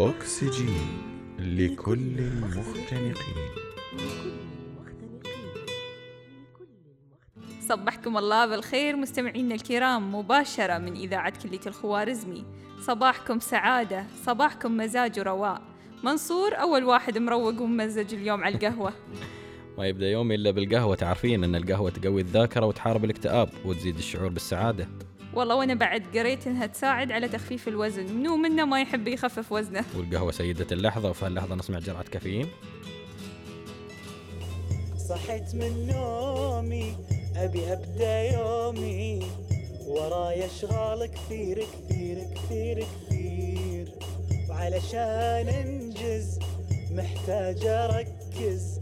أكسجين لكل المختنقين. صبحكم الله بالخير مستمعينا الكرام مباشرة من إذاعة كلية الخوارزمي. صباحكم سعادة صباحكم مزاج ورواء منصور أول واحد مروق وممزج اليوم على القهوة. ما يبدأ يومي إلا بالقهوة. تعرفين إن القهوة تقوي الذاكرة وتحارب الاكتئاب وتزيد الشعور بالسعادة. والله وأنا بعد قريت إنها تساعد على تخفيف الوزن. منو منا ما يحب يخفف وزنه. والقهوة سيدة اللحظة وفي هاللحظة نسمع جرعة كافيين. صحيت من نومي أبي أبدأ يومي. ورايا أشغال كثير كثير كثير كثير. وعلشان أنجز محتاج أركز.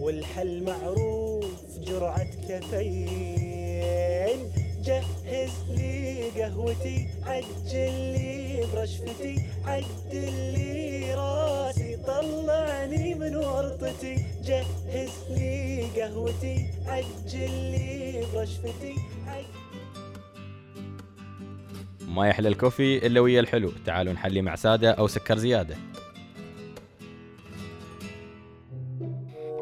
والحل معروف جرعة كافيين. جهز لي قهوتي عجل لي برشفتي عدل لي راسي طلعني من ورطتي. جهز لي قهوتي عجل لي برشفتي. ما يحلى الكوفي إلا ويا الحلو. تعالوا نحلي مع سادة أو سكر زيادة.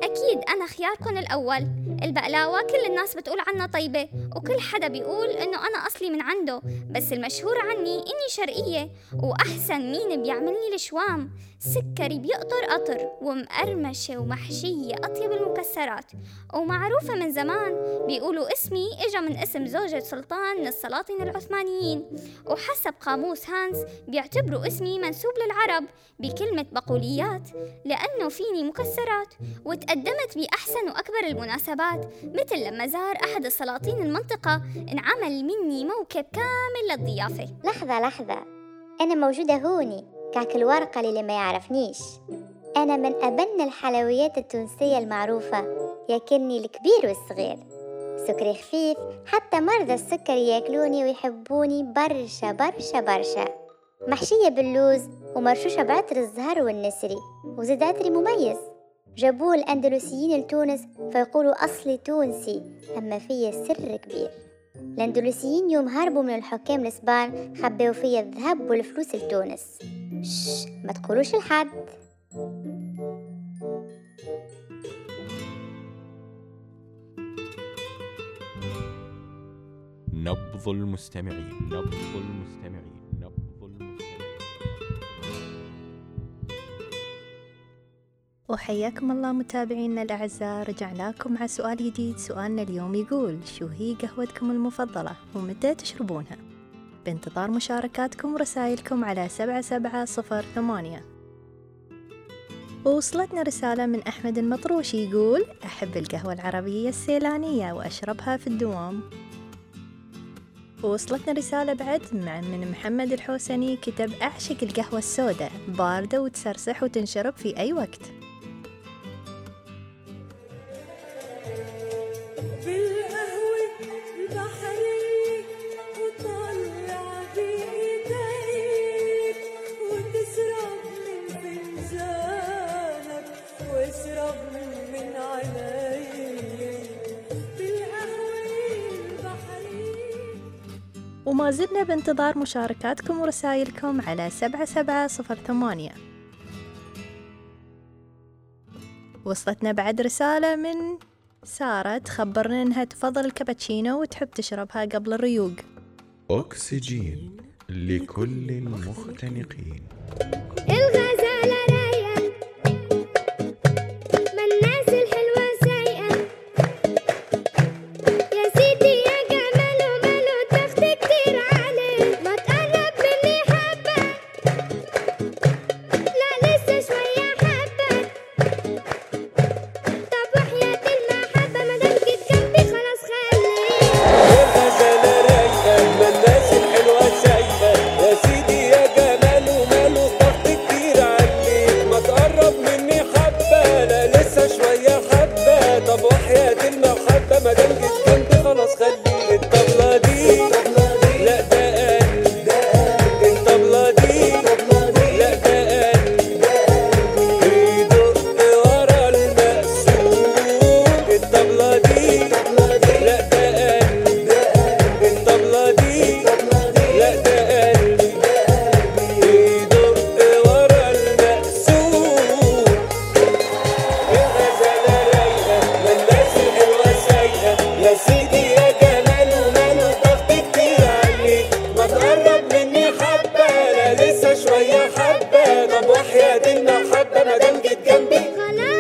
أكيد أنا خياركم الأول. البقلاوة كل الناس بتقول عنها طيبة وكل حدا بيقول إنه أنا أصلي من عنده بس المشهور عني إني شرقية وأحسن مين بيعمل لي الشوام. سكري بيقطر قطر ومقرمشة ومحشية أطيب المكسرات. ومعروفة من زمان بيقولوا اسمي إجا من اسم زوجة سلطان من السلاطين العثمانيين. وحسب قاموس هانس بيعتبروا اسمي منسوب للعرب بكلمة بقوليات لأنه فيني مكسرات وتقدمت بأحسن وأكبر المناسبات. مثل لما زار أحد السلاطين المنطقة انعمل مني موكب كامل للضيافة. لحظة لحظة. أنا موجودة هوني كعك الورقة للي ما يعرفنيش. أنا من أبن الحلويات التونسية المعروفة ياكلني الكبير والصغير. سكري خفيف حتى مرضى السكر ياكلوني ويحبوني برشا برشا برشا. محشية باللوز ومرشوشة بعطر الزهر والنسري وزيد عطري مميز. جابوه الأندلسيين لتونس فيقولوا أصلي تونسي أما فيا سر كبير. الأندلسيين يوم هربوا من الحكام الإسبان خبوا فيا الذهب والفلوس لتونس. شش ما تقولوش لحد. نبض المستمعين نبض المستمعين. وحياكم الله متابعينا الأعزاء. رجعنا لكم مع سؤال جديد. سؤالنا اليوم يقول شو هي قهوتكم المفضلة؟ ومتى تشربونها؟ بانتظار مشاركاتكم ورسائلكم على سبعة سبعة صفر ثمانية. ووصلتنا رسالة من أحمد المطروشي يقول أحب القهوة العربية السيلانية وأشربها في الدوام. ووصلتنا رسالة بعد من محمد الحوسني كتب أعشق القهوة السوداء باردة وتسرسح وتنشرب في أي وقت. وما زلنا بانتظار مشاركاتكم ورسائلكم على سبعة سبعة صفر ثمانية. وصلتنا بعد رسالة من سارة تخبرنا إنها تفضل الكابتشينو وتحب تشربها قبل الريوق. أكسجين لكل المختنقين. طب وحياة المحبة مدام جيت جنبي. خلاص.